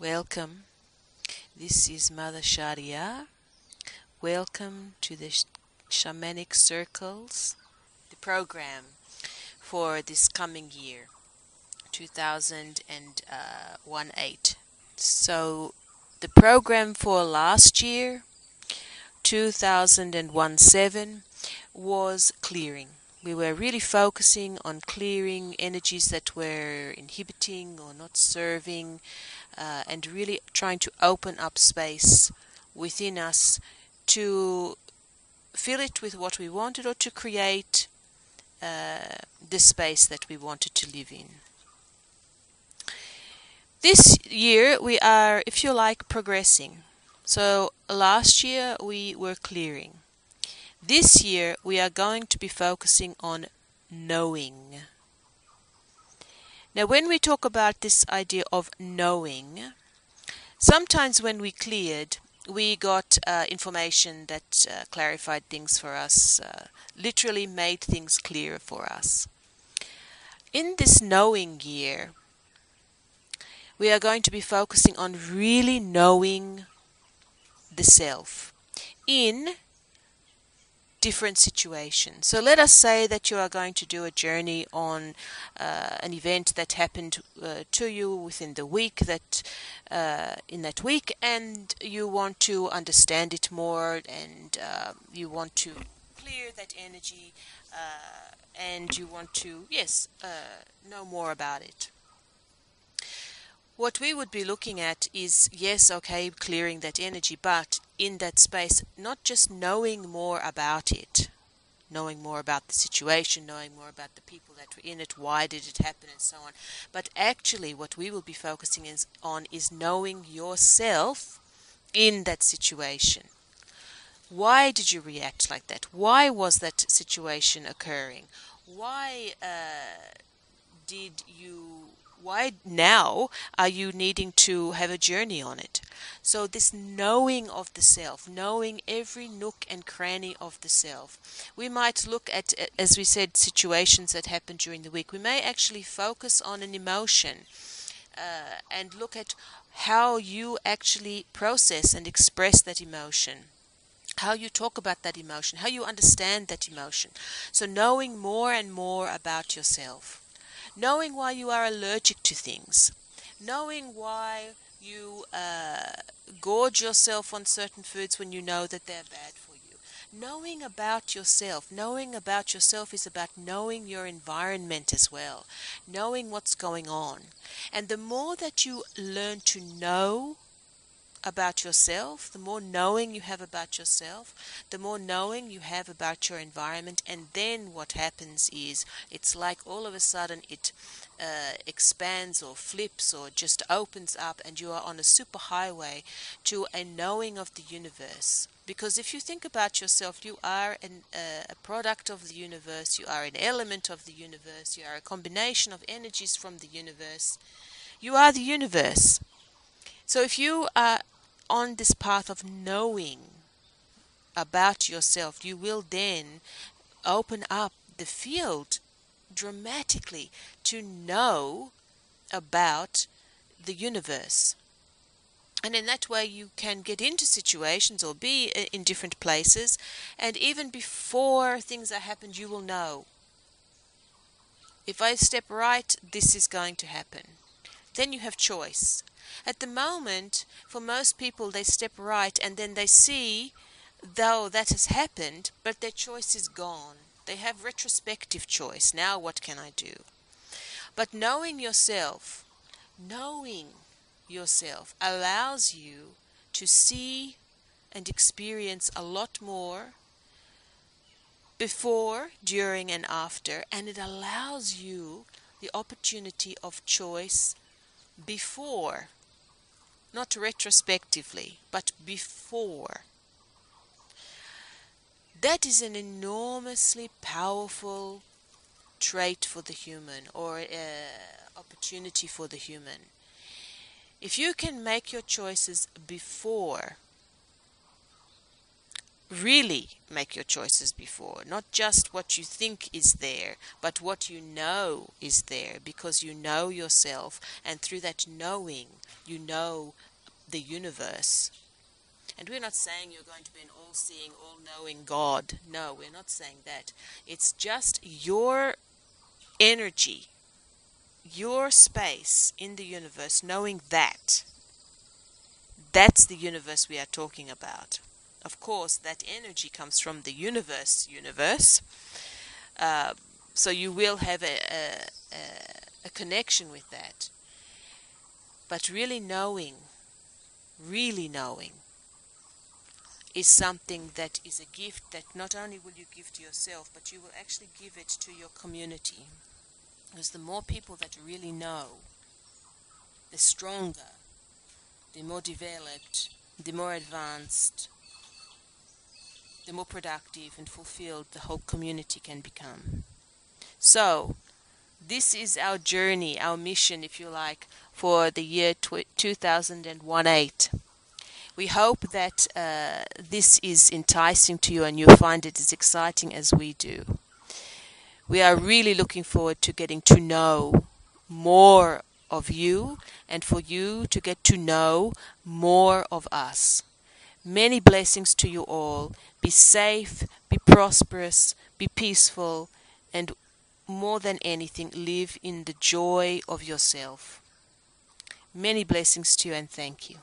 Welcome. This is Mother Sharia. Welcome to the Sh- Shamanic Circles, the program for this coming year, 2018. Uh, so, the program for last year, 2017, was clearing. We were really focusing on clearing energies that were inhibiting or not serving, uh, and really trying to open up space within us to fill it with what we wanted or to create uh, the space that we wanted to live in. This year we are, if you like, progressing. So last year we were clearing. This year we are going to be focusing on knowing. Now, when we talk about this idea of knowing, sometimes when we cleared, we got uh, information that uh, clarified things for us, uh, literally made things clearer for us. In this knowing year, we are going to be focusing on really knowing the self in different situations. So let us say that you are going to do a journey on uh, an event that happened uh, to you within the week that uh, in that week, and you want to understand it more, and uh, you want to clear that energy, uh, and you want to yes uh, know more about it. What we would be looking at is yes, okay, clearing that energy, but in that space, not just knowing more about it, knowing more about the situation, knowing more about the people that were in it, why did it happen, and so on. But actually, what we will be focusing is, on is knowing yourself in that situation. Why did you react like that? Why was that situation occurring? Why uh, did you why now are you needing to have a journey on it? So, this knowing of the self, knowing every nook and cranny of the self. We might look at, as we said, situations that happened during the week. We may actually focus on an emotion uh, and look at how you actually process and express that emotion how you talk about that emotion, how you understand that emotion. So, knowing more and more about yourself knowing why you are allergic to things, knowing why you uh, gorge yourself on certain foods when you know that they're bad for you. Knowing about yourself, knowing about yourself is about knowing your environment as well, knowing what's going on. And the more that you learn to know about yourself, the more knowing you have about yourself, the more knowing you have about your environment, and then what happens is it's like all of a sudden it uh, expands or flips or just opens up, and you are on a super highway to a knowing of the universe. Because if you think about yourself, you are an, uh, a product of the universe, you are an element of the universe, you are a combination of energies from the universe. You are the universe. So if you are on this path of knowing about yourself, you will then open up the field dramatically to know about the universe. And in that way, you can get into situations or be uh, in different places, and even before things are happened, you will know. If I step right, this is going to happen. Then you have choice. At the moment, for most people, they step right and then they see, though that has happened, but their choice is gone. They have retrospective choice. Now, what can I do? But knowing yourself, knowing yourself allows you to see and experience a lot more before, during, and after, and it allows you the opportunity of choice before, not retrospectively, but before. That is an enormously powerful trait for the human or uh, opportunity for the human. If you can make your choices before really make your choices before. Not just what you think is there, but what you know is there because you know yourself, and through that knowing, you know the universe. And we're not saying you're going to be an all seeing, all knowing God. No, we're not saying that. It's just your energy, your space in the universe, knowing that. That's the universe we are talking about. Of course, that energy comes from the universe, universe. Uh, so you will have a, a, a connection with that. But really knowing, really knowing, is something that is a gift that not only will you give to yourself, but you will actually give it to your community. Because the more people that really know, the stronger, the more developed, the more advanced, the more productive and fulfilled the whole community can become. So, this is our journey, our mission, if you like, for the year 2018. We hope that uh, this is enticing to you and you find it as exciting as we do. We are really looking forward to getting to know more of you and for you to get to know more of us. Many blessings to you all. Be safe, be prosperous, be peaceful, and more than anything, live in the joy of yourself. Many blessings to you and thank you.